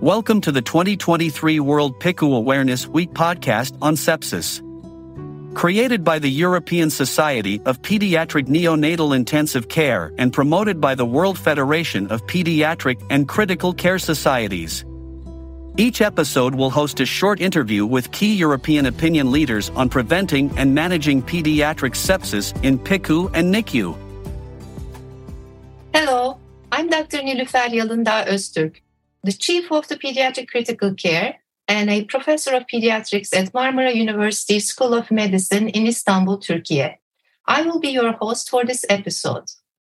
Welcome to the 2023 World PICU Awareness Week podcast on sepsis. Created by the European Society of Pediatric Neonatal Intensive Care and promoted by the World Federation of Pediatric and Critical Care Societies. Each episode will host a short interview with key European opinion leaders on preventing and managing pediatric sepsis in PICU and NICU. Hello, I'm Dr. Nilüfer Yalındağ Öztürk. The chief of the pediatric critical care and a professor of pediatrics at Marmara University School of Medicine in Istanbul, Turkey. I will be your host for this episode.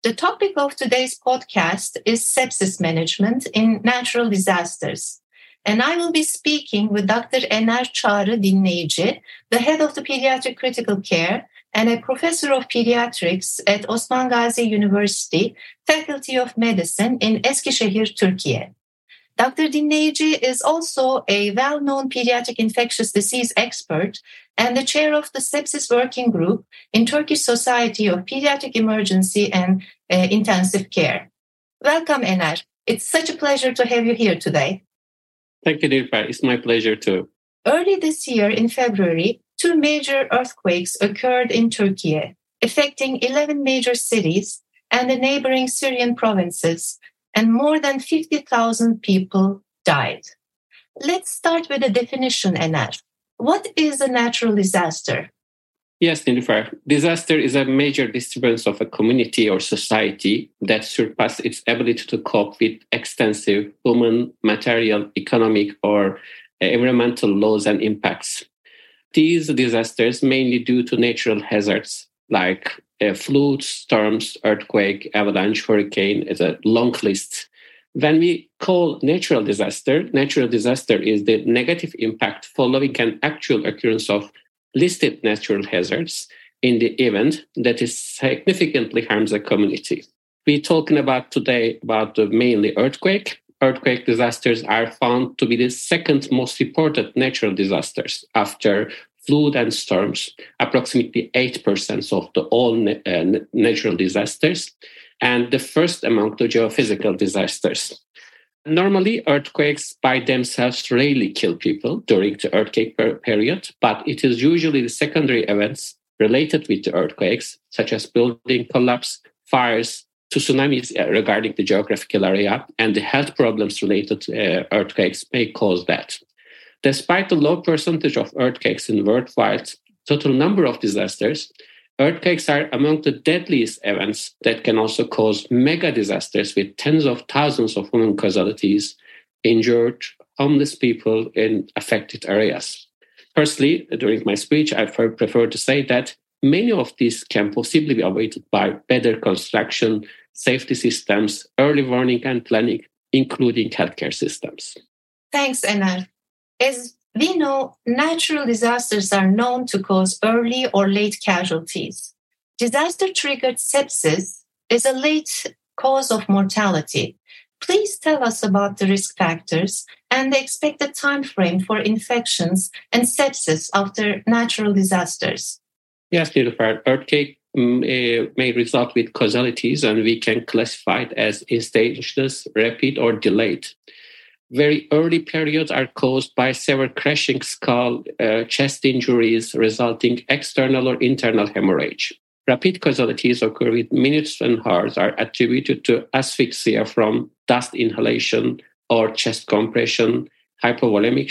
The topic of today's podcast is sepsis management in natural disasters. And I will be speaking with Dr. Ener Çağrı Dinleyici, the head of the pediatric critical care and a professor of pediatrics at Osman Gazi University, Faculty of Medicine in Eskişehir, Turkey. Dr. Dinleyici is also a well known pediatric infectious disease expert and the chair of the Sepsis Working Group in Turkish Society of Pediatric Emergency and uh, Intensive Care. Welcome, Ener. It's such a pleasure to have you here today. Thank you, Nilüfer. It's my pleasure too. Early this year, in February, two major earthquakes occurred in Turkey, affecting 11 major cities and the neighboring Syrian provinces, and more than 50,000 people died. Let's start with a definition, Ener. What is a natural disaster? Yes, Nilüfer. Disaster is a major disturbance of a community or society that surpasses its ability to cope with extensive human, material, economic, or uh, environmental laws and impacts. These disasters mainly due to natural hazards like uh, floods, storms, earthquake, avalanche, hurricane is a long list. When we call natural disaster, natural disaster is the negative impact following an actual occurrence of listed natural hazards in the event that is significantly harms a community. We're talking about today about mainly earthquake. Earthquake disasters are found to be the second most reported natural disasters after flood and storms, approximately 8% of the all uh, natural disasters, and the first among the geophysical disasters. Normally, earthquakes by themselves rarely kill people during the earthquake per- period, but it is usually the secondary events related with the earthquakes, such as building collapse, fires, to tsunamis uh, regarding the geographical area, and the health problems related to uh, earthquakes may cause that. Despite the low percentage of earthquakes in worldwide total number of disasters, earthquakes are among the deadliest events that can also cause mega disasters with tens of thousands of human casualties, injured, homeless people in affected areas. Firstly, during my speech, I prefer to say that many of these can possibly be avoided by better construction, safety systems, early warning and planning, including healthcare systems. Thanks, Ener. As we know, natural disasters are known to cause early or late casualties. Disaster triggered sepsis is a late cause of mortality. Please tell us about the risk factors and the expected time frame for infections and sepsis after natural disasters. Yes, Nilüfer. Earthquake um, uh, may result with causalities, and we can classify it as instantaneous, rapid, or delayed very early periods are caused by severe crashing skull, uh, chest injuries resulting external or internal hemorrhage. Rapid casualties occur with minutes and hours are attributed to asphyxia from dust inhalation or chest compression, hypovolemic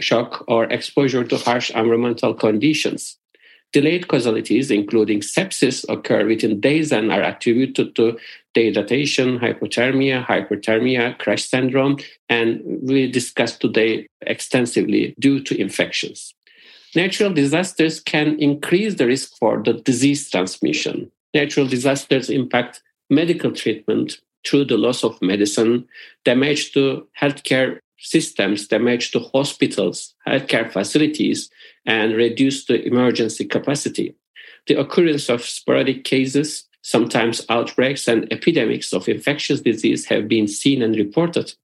shock, or exposure to harsh environmental conditions. Delayed casualties, including sepsis, occur within days and are attributed to dehydration, hypothermia, hyperthermia, crash syndrome, and we discussed today extensively due to infections. Natural disasters can increase the risk for the disease transmission. Natural disasters impact medical treatment through the loss of medicine, damage to healthcare systems, damage to hospitals, healthcare facilities, and reduce the emergency capacity. The occurrence of sporadic cases Sometimes outbreaks and epidemics of infectious disease have been seen and reported.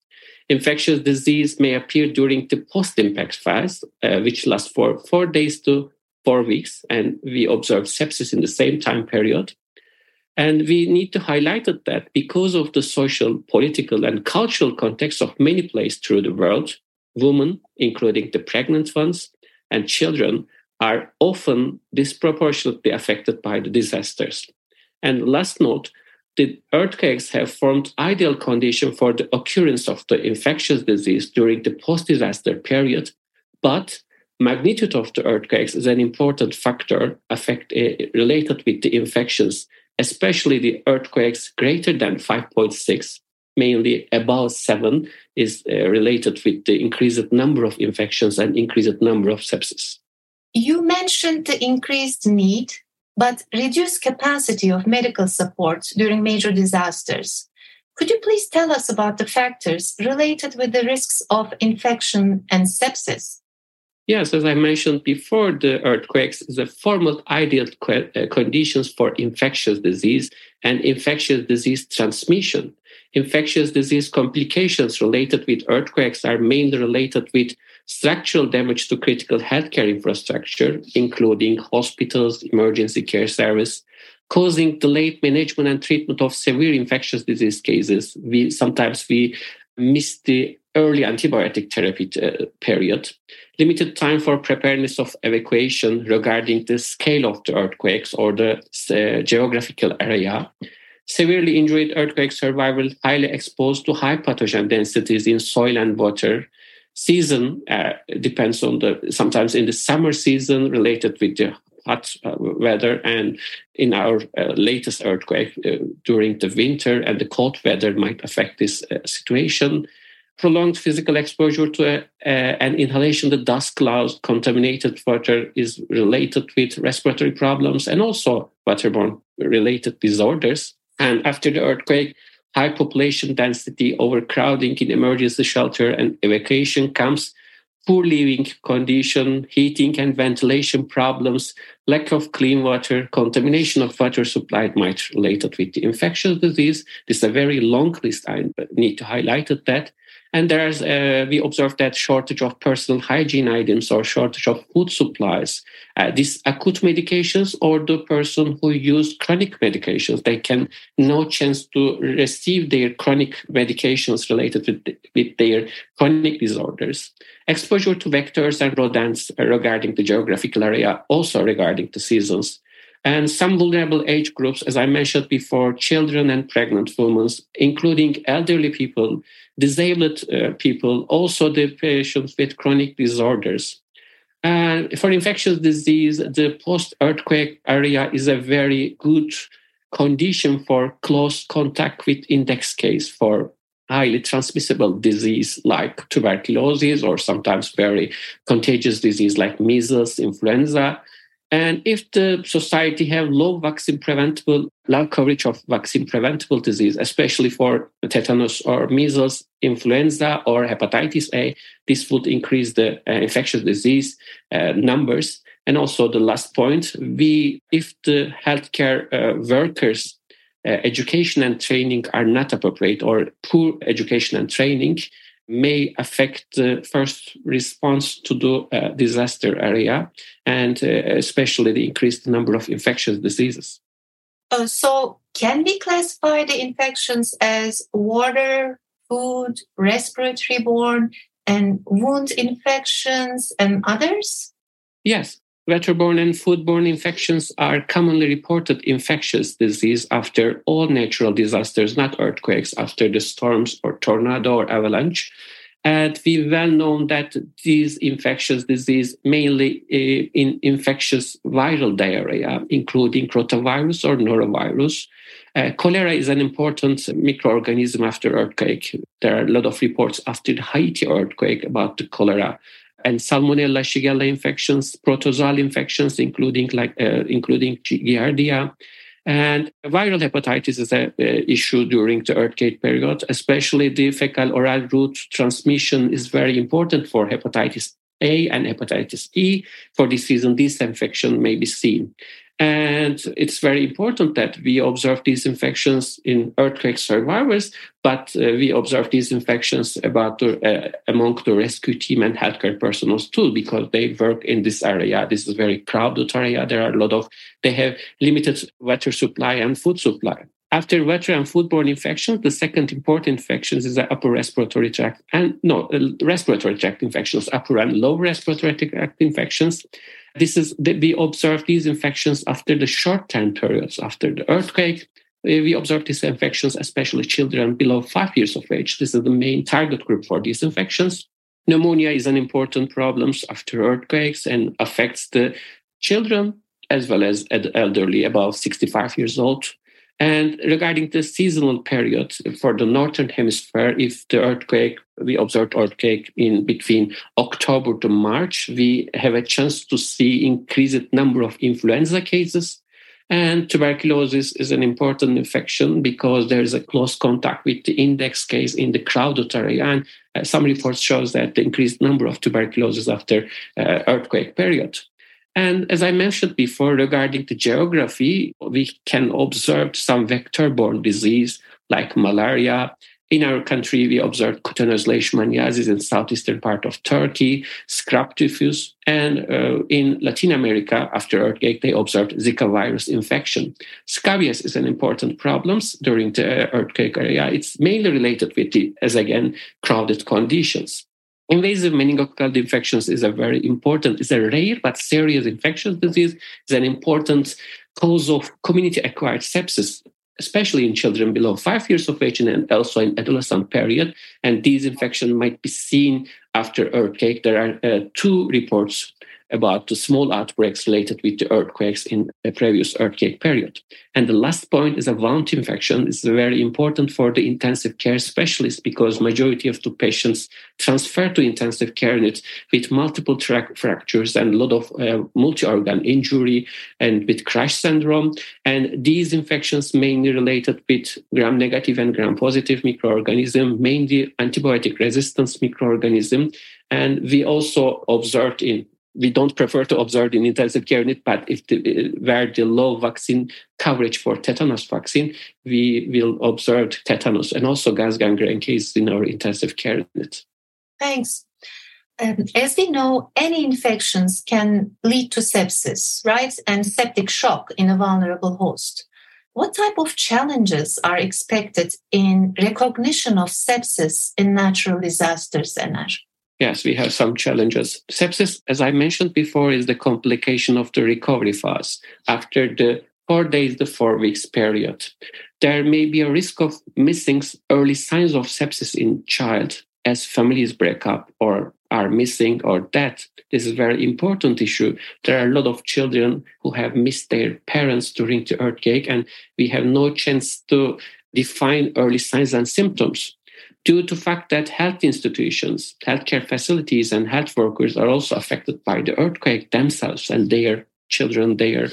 Infectious disease may appear during the post impact phase, uh, which lasts for four days to four weeks, and we observe sepsis in the same time period. And we need to highlight that because of the social, political, and cultural context of many places through the world, women, including the pregnant ones and children, are often disproportionately affected by the disasters. And last note, the earthquakes have formed ideal condition for the occurrence of the infectious disease during the post-disaster period, but magnitude of the earthquakes is an important factor affect, uh, related with the infections, especially the earthquakes greater than 5.6, mainly above 7, is uh, related with the increased number of infections and increased number of sepsis. You mentioned the increased need but reduced capacity of medical support during major disasters. Could you please tell us about the factors related with the risks of infection and sepsis? Yes, as I mentioned before, the earthquakes is a formal ideal uh, conditions for infectious disease and infectious disease transmission. Infectious disease complications related with earthquakes are mainly related with structural damage to critical healthcare infrastructure, including hospitals, emergency care service, causing delayed management and treatment of severe infectious disease cases. We sometimes we miss the early antibiotic therapy uh, period, limited time for preparedness of evacuation regarding the scale of the earthquakes or the uh, geographical area, severely injured earthquake survival highly exposed to high pathogen densities in soil and water, season uh, depends on the sometimes in the summer season related with the hot uh, weather and in our uh, latest earthquake uh, during the winter and the cold weather might affect this uh, situation prolonged physical exposure to uh, an inhalation the dust clouds contaminated water is related with respiratory problems and also waterborne related disorders and after the earthquake high population density, overcrowding in emergency shelter, and evacuation camps, poor living condition, heating and ventilation problems, lack of clean water, contamination of water supply might related with the infectious disease. This is a very long list. I need to highlight that. And there's uh, we observed that shortage of personal hygiene items or shortage of food supplies. Uh, these acute medications or the person who use chronic medications, they can no chance to receive their chronic medications related with, with their chronic disorders. Exposure to vectors and rodents regarding the geographical area, also regarding the seasons and some vulnerable age groups, as I mentioned before, children and pregnant women, including elderly people, disabled uh, people, also the patients with chronic disorders. And for infectious disease, the post earthquake area is a very good condition for close contact with index case for highly transmissible disease like tuberculosis or sometimes very contagious disease like measles, influenza, and if the society have low vaccine preventable, low coverage of vaccine preventable disease, especially for tetanus or measles, influenza or hepatitis A, this would increase the uh, infectious disease uh, numbers. And also the last point, we, if the healthcare uh, workers uh, education and training are not appropriate or poor education and training, may affect the first response to the uh, disaster area and uh, especially the increased number of infectious diseases. Uh, so, can we classify the infections as water, food, respiratory borne, and wound infections and others? Yes. Waterborne and foodborne infections are commonly reported infectious disease after all natural disasters, not earthquakes, after the storms or tornado or avalanche. And we well known that these infectious disease mainly uh, in infectious viral diarrhea, including rotavirus or norovirus. Uh, cholera is an important microorganism after earthquake. There are a lot of reports after the Haiti earthquake about the cholera and Salmonella, Shigella infections, protozoal infections, including like uh, including Giardia, and viral hepatitis is an issue during the earthquake period, especially the fecal oral route transmission is very important for hepatitis A and hepatitis E. For this reason, this infection may be seen. And it's very important that we observe these infections in earthquake survivors, but uh, we observe these infections about uh, among the rescue team and healthcare personnel too, because they work in this area. This is very crowded area. There are a lot of, they have limited water supply and food supply. After water and foodborne infections, the second important infection is the upper respiratory tract and no, uh, respiratory tract infections, upper and lower respiratory tract infections. This is we observe these infections after the short time periods after the earthquake. We observe these infections, especially children below five years of age. This is the main target group for these infections. Pneumonia is an important problem after earthquakes and affects the children as well as elderly above 65 years old. And regarding the seasonal period for the northern hemisphere, if the earthquake, we observed earthquake in between October to March, we have a chance to see increased number of influenza cases. And tuberculosis is an important infection because there is a close contact with the index case in the crowded area. And uh, some reports shows that the increased number of tuberculosis after uh, earthquake period. And as I mentioned before, regarding the geography, we can observe some vector borne disease like malaria. In our country, we observed cutaneous leishmaniasis in southeastern part of Turkey, scrub typhus, and uh, in Latin America, after earthquake, they observed Zika virus infection. Scabies is an important problem during the earthquake area. It's mainly related with the, as again, crowded conditions. Invasive meningococcal infections is a very important, it's a rare but serious infectious disease. It's an important cause of community acquired sepsis, especially in children below five years of age and also in adolescent period. And these infections might be seen after earthquake. There are uh, two reports about the small outbreaks related with the earthquakes in a previous earthquake period. And the last point is a wound infection. It's very important for the intensive care specialist because majority of the patients transfer to intensive care units with multiple tract fractures and a lot of uh, multi-organ injury and with crash syndrome. And these infections mainly related with gram-negative and gram-positive microorganism, mainly antibiotic resistance microorganism. And we also observed in we don't prefer to observe in intensive care unit, but if the, where the low vaccine coverage for tetanus vaccine, we will observe tetanus and also gas gangrene cases in our intensive care unit. Thanks. Um, as we know, any infections can lead to sepsis, right? And septic shock in a vulnerable host. What type of challenges are expected in recognition of sepsis in natural disasters, Ener? Yes, we have some challenges. Sepsis, as I mentioned before, is the complication of the recovery phase after the four days, the four weeks period. There may be a risk of missing early signs of sepsis in child as families break up or are missing or dead. This is a very important issue. There are a lot of children who have missed their parents during the earthquake, and we have no chance to define early signs and symptoms due to fact that health institutions, healthcare facilities, and health workers are also affected by the earthquake themselves and their children, their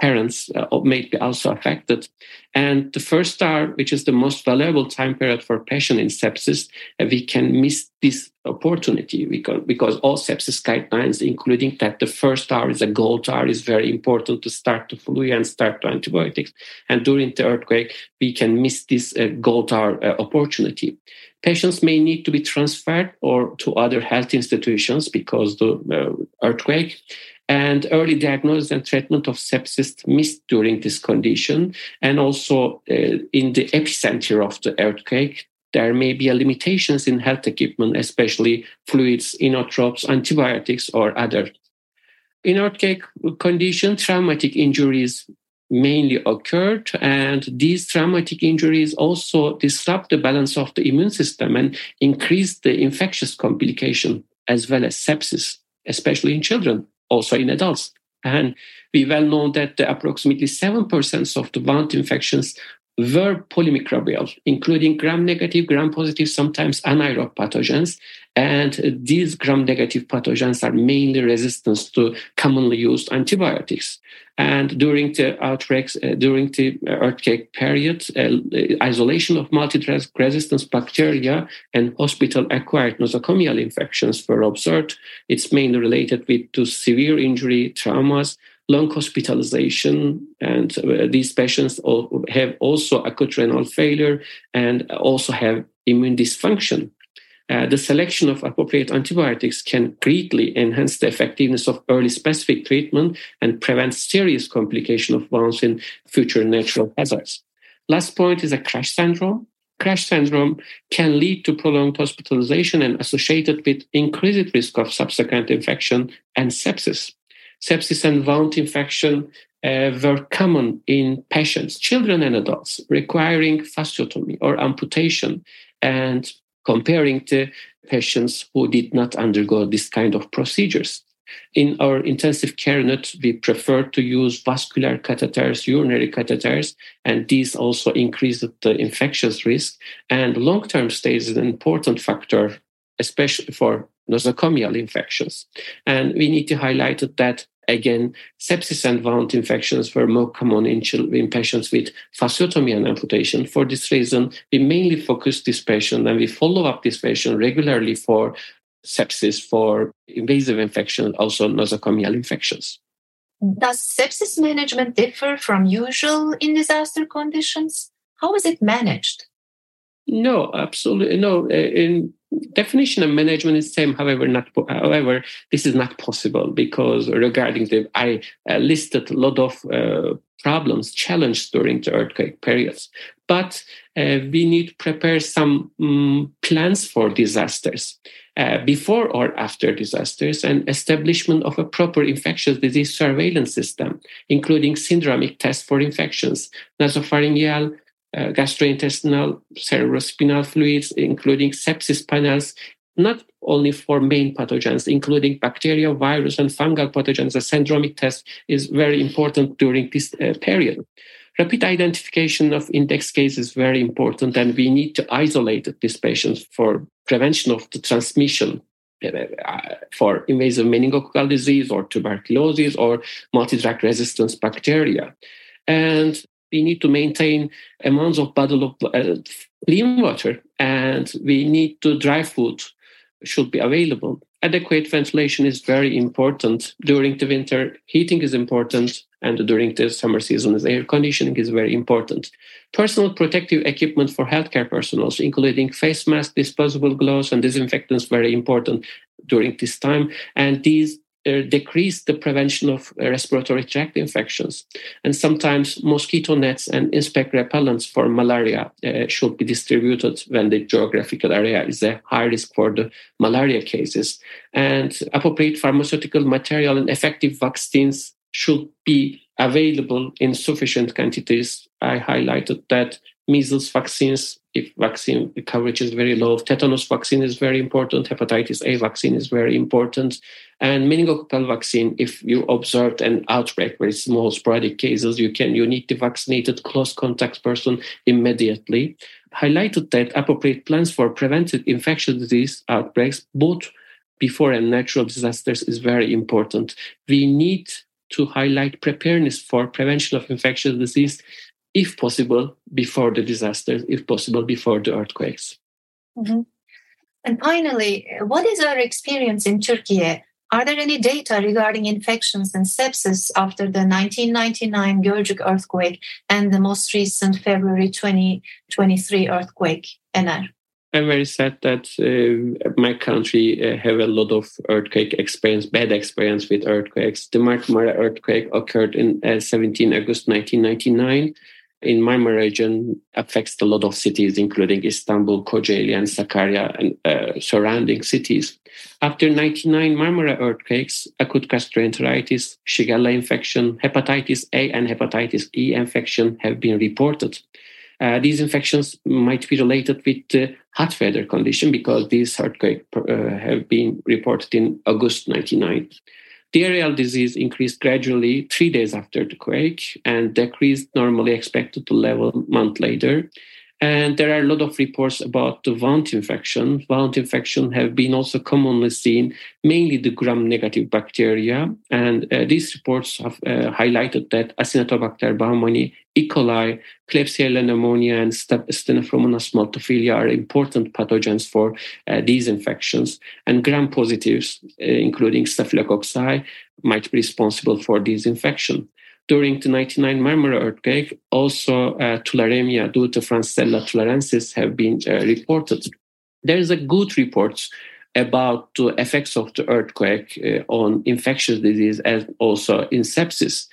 parents uh, may be also affected. And the first hour, which is the most valuable time period for patient in sepsis, uh, we can miss this opportunity because, because all sepsis guidelines, including that the first hour is a gold hour, is very important to start the fluid and start the antibiotics. And during the earthquake, we can miss this uh, gold hour uh, opportunity. Patients may need to be transferred or to other health institutions because the uh, earthquake and early diagnosis and treatment of sepsis missed during this condition. And also uh, in the epicenter of the earthquake, there may be limitations in health equipment, especially fluids, inotropes, antibiotics, or other. In earthquake condition, traumatic injuries mainly occurred, and these traumatic injuries also disrupt the balance of the immune system and increase the infectious complication as well as sepsis, especially in children also in adults. And we well know that approximately 7% of the wound infections were polymicrobial, including gram-negative, gram-positive, sometimes anaerobic pathogens. And these gram-negative pathogens are mainly resistant to commonly used antibiotics. And during the outbreaks, uh, during the earthquake period, uh, isolation of multi-drug resistance bacteria and hospital-acquired nosocomial infections were observed. It's mainly related with to severe injury, traumas, long hospitalization, and uh, these patients have also acute renal failure and also have immune dysfunction. Uh, the selection of appropriate antibiotics can greatly enhance the effectiveness of early specific treatment and prevent serious complication of wounds in future natural hazards. Last point is a crash syndrome. Crash syndrome can lead to prolonged hospitalization and associated with increased risk of subsequent infection and sepsis. Sepsis and wound infection uh, were common in patients, children and adults, requiring fasciotomy or amputation. And comparing to patients who did not undergo this kind of procedures. In our intensive care unit, we prefer to use vascular catheters, urinary catheters, and these also increase the infectious risk. And long term stays is an important factor, especially for nosocomial infections. And we need to highlight that Again, sepsis and wound infections were more common in, in patients with fasciotomy and amputation. For this reason, we mainly focus this patient and we follow up this patient regularly for sepsis, for invasive infections, also nosocomial infections. Does sepsis management differ from usual in disaster conditions? How is it managed? No, absolutely no. Uh, in definition of management is same however not however this is not possible because regarding the i uh, listed a lot of uh, problems challenged during the earthquake periods. But uh, we need to prepare some um, plans for disasters uh, before or after disasters and establishment of a proper infectious disease surveillance system including syndromic tests for infections nasopharyngeal uh, gastrointestinal cerebrospinal fluids, including sepsis panels, not only for main pathogens, including bacteria, virus, and fungal pathogens. The syndromic test is very important during this uh, period. Rapid identification of index cases is very important, and we need to isolate these patients for prevention of the transmission uh, uh for invasive meningococcal disease or tuberculosis or multi-drug resistance bacteria. And we need to maintain amounts of bottle of uh, clean water and we need to dry food should be available. Adequate ventilation is very important. During the winter heating is important and during the summer season air conditioning is very important. Personal protective equipment for healthcare personnel including face masks disposable gloves and disinfectants very important during this time. And these decrease the prevention of uh, respiratory tract infections. And sometimes mosquito nets and insect repellents for malaria uh, should be distributed when the geographical area is a high risk for the malaria cases. And appropriate pharmaceutical material and effective vaccines should be available in sufficient quantities. I highlighted that measles vaccines if vaccine coverage is very low. Tetanus vaccine is very important. Hepatitis A vaccine is very important. And meningococcal vaccine, if you observed an outbreak, very small sporadic cases, you can you need the vaccinated close contact person immediately. Highlighted that appropriate plans for preventive infectious disease outbreaks, both before and natural disasters, is very important. We need to highlight preparedness for prevention of infectious disease if possible, before the disasters, if possible, before the earthquakes. Mm-hmm. And finally, what is our experience in Turkey? Are there any data regarding infections and sepsis after the 1999 Gölcük earthquake and the most recent February 2023 earthquake, Ener? I'm very sad that uh, my country uh, have a lot of earthquake experience, bad experience with earthquakes. The Marmara earthquake occurred in uh, 17 August 1999 in Marmara region affects a lot of cities, including Istanbul, Kocaeli, and Sakarya, and uh, surrounding cities. After 99 Marmara earthquakes, acute gastroenteritis, Shigella infection, hepatitis A, and hepatitis E infection have been reported. Uh, these infections might be related with hot weather condition because these earthquakes uh, have been reported in August 99. Diarrheal disease increased gradually three days after the quake and decreased normally expected to level a month later. And there are a lot of reports about the wound infection. Wound infection have been also commonly seen, mainly the gram-negative bacteria. And uh, these reports have uh, highlighted that Acinetobacter baumannii, E. coli, Klebsiella pneumonia, and Stenotrophomonas maltophilia are important pathogens for uh, these infections. And gram-positives, uh, including staphylococci, might be responsible for these infections during the 99 Marmara earthquake, also uh, tularemia due to Francisella tularensis have been uh, reported. There is a good report about the effects of the earthquake uh, on infectious disease and also in sepsis.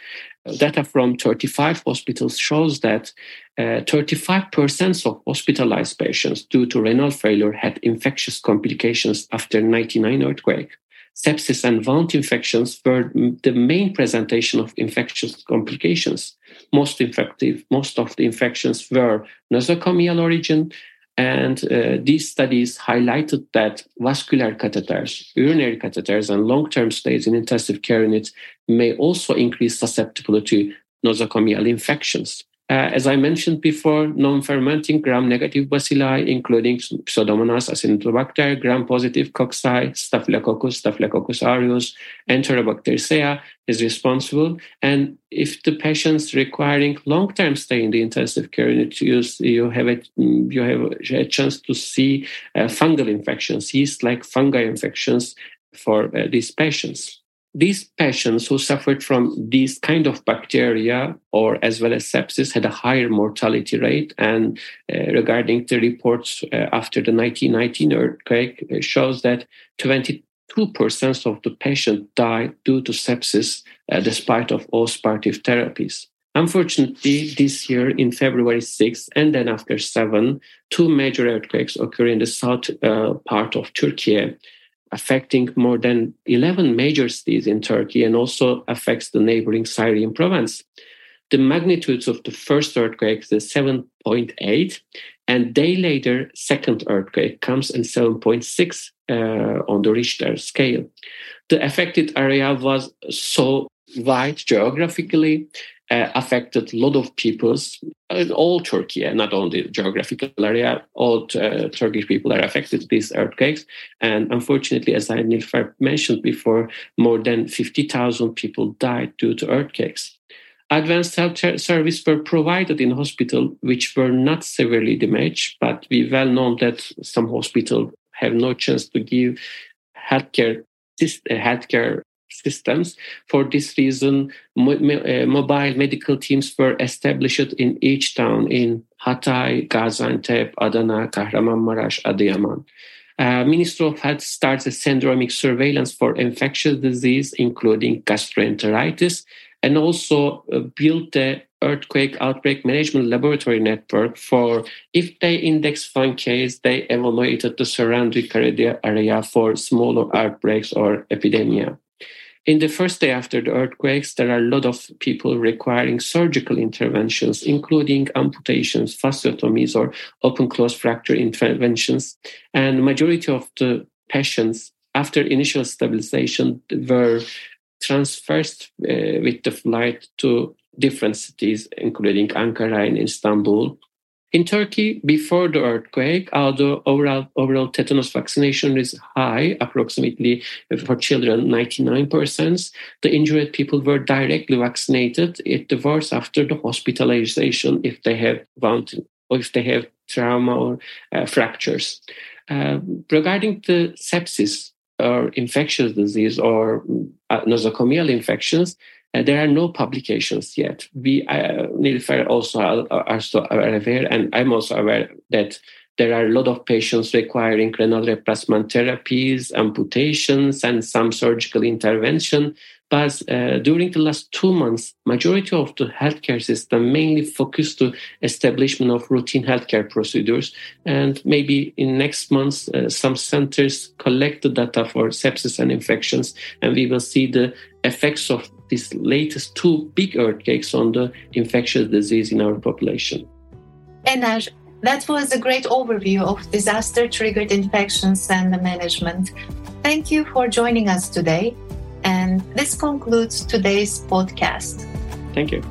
Data from 35 hospitals shows that 35% uh, of hospitalized patients due to renal failure had infectious complications after 99 earthquake sepsis and wound infections were the main presentation of infectious complications. Most infective, most of the infections were nosocomial origin, and uh, these studies highlighted that vascular catheters, urinary catheters, and long-term stays in intensive care units may also increase susceptibility to nosocomial infections. Uh, as I mentioned before, non-fermenting gram-negative bacilli, including Pseudomonas acinetobacter, gram-positive cocci, Staphylococcus, Staphylococcus aureus, Enterobacteriaceae is responsible. And if the patient's requiring long-term stay in the intensive care unit, you, you have a you have a chance to see uh, fungal infections, yeast-like fungi infections for uh, these patients these patients who suffered from these kind of bacteria or as well as sepsis had a higher mortality rate. And uh, regarding the reports uh, after the 1919 earthquake shows that 22% of the patients died due to sepsis uh, despite of all supportive therapies. Unfortunately, this year in February 6th and then after 7, two major earthquakes occur in the south uh, part of Turkey affecting more than 11 major cities in Turkey and also affects the neighboring Syrian province. The magnitudes of the first earthquake is 7.8, and day later, second earthquake comes in 7.6 uh, on the Richter scale. The affected area was so wide geographically uh, affected a lot of peoples in all Turkey, not only geographical area. All uh, Turkish people are affected these earthquakes, and unfortunately, as I mentioned before, more than fifty thousand people died due to earthquakes. Advanced health service were provided in hospital, which were not severely damaged, but we well know that some hospitals have no chance to give healthcare healthcare systems. For this reason, mo- uh, mobile medical teams were established in each town in Hatay, Gaziantep, Adana, Kahramanmaraş, Adıyaman. Uh, Ministry of Health starts a syndromic surveillance for infectious disease, including gastroenteritis, and also uh, built the earthquake outbreak management laboratory network for if they index one case, they evaluated the surrounding area for smaller outbreaks or epidemia. In the first day after the earthquakes, there are a lot of people requiring surgical interventions, including amputations, fasciotomies, or open-close fracture interventions. And majority of the patients, after initial stabilization, were transferred uh, with the flight to different cities, including Ankara and Istanbul. In Turkey, before the earthquake, although overall, overall tetanus vaccination is high, approximately for children, 99%, the injured people were directly vaccinated. It divorced after the hospitalization if they have wound or if they have trauma or uh, fractures. Uh, regarding the sepsis or infectious disease or uh, nosocomial infections, uh, there are no publications yet. We, uh, Nilüfer also are, are, so aware, and I'm also aware that there are a lot of patients requiring renal replacement therapies, amputations, and some surgical intervention. But uh, during the last two months, majority of the healthcare system mainly focused to establishment of routine healthcare procedures. And maybe in next months, uh, some centers collect the data for sepsis and infections, and we will see the effects of these latest two big earthquakes on the infectious disease in our population. Ener, that was a great overview of disaster triggered infections and the management. Thank you for joining us today. And this concludes today's podcast. Thank you.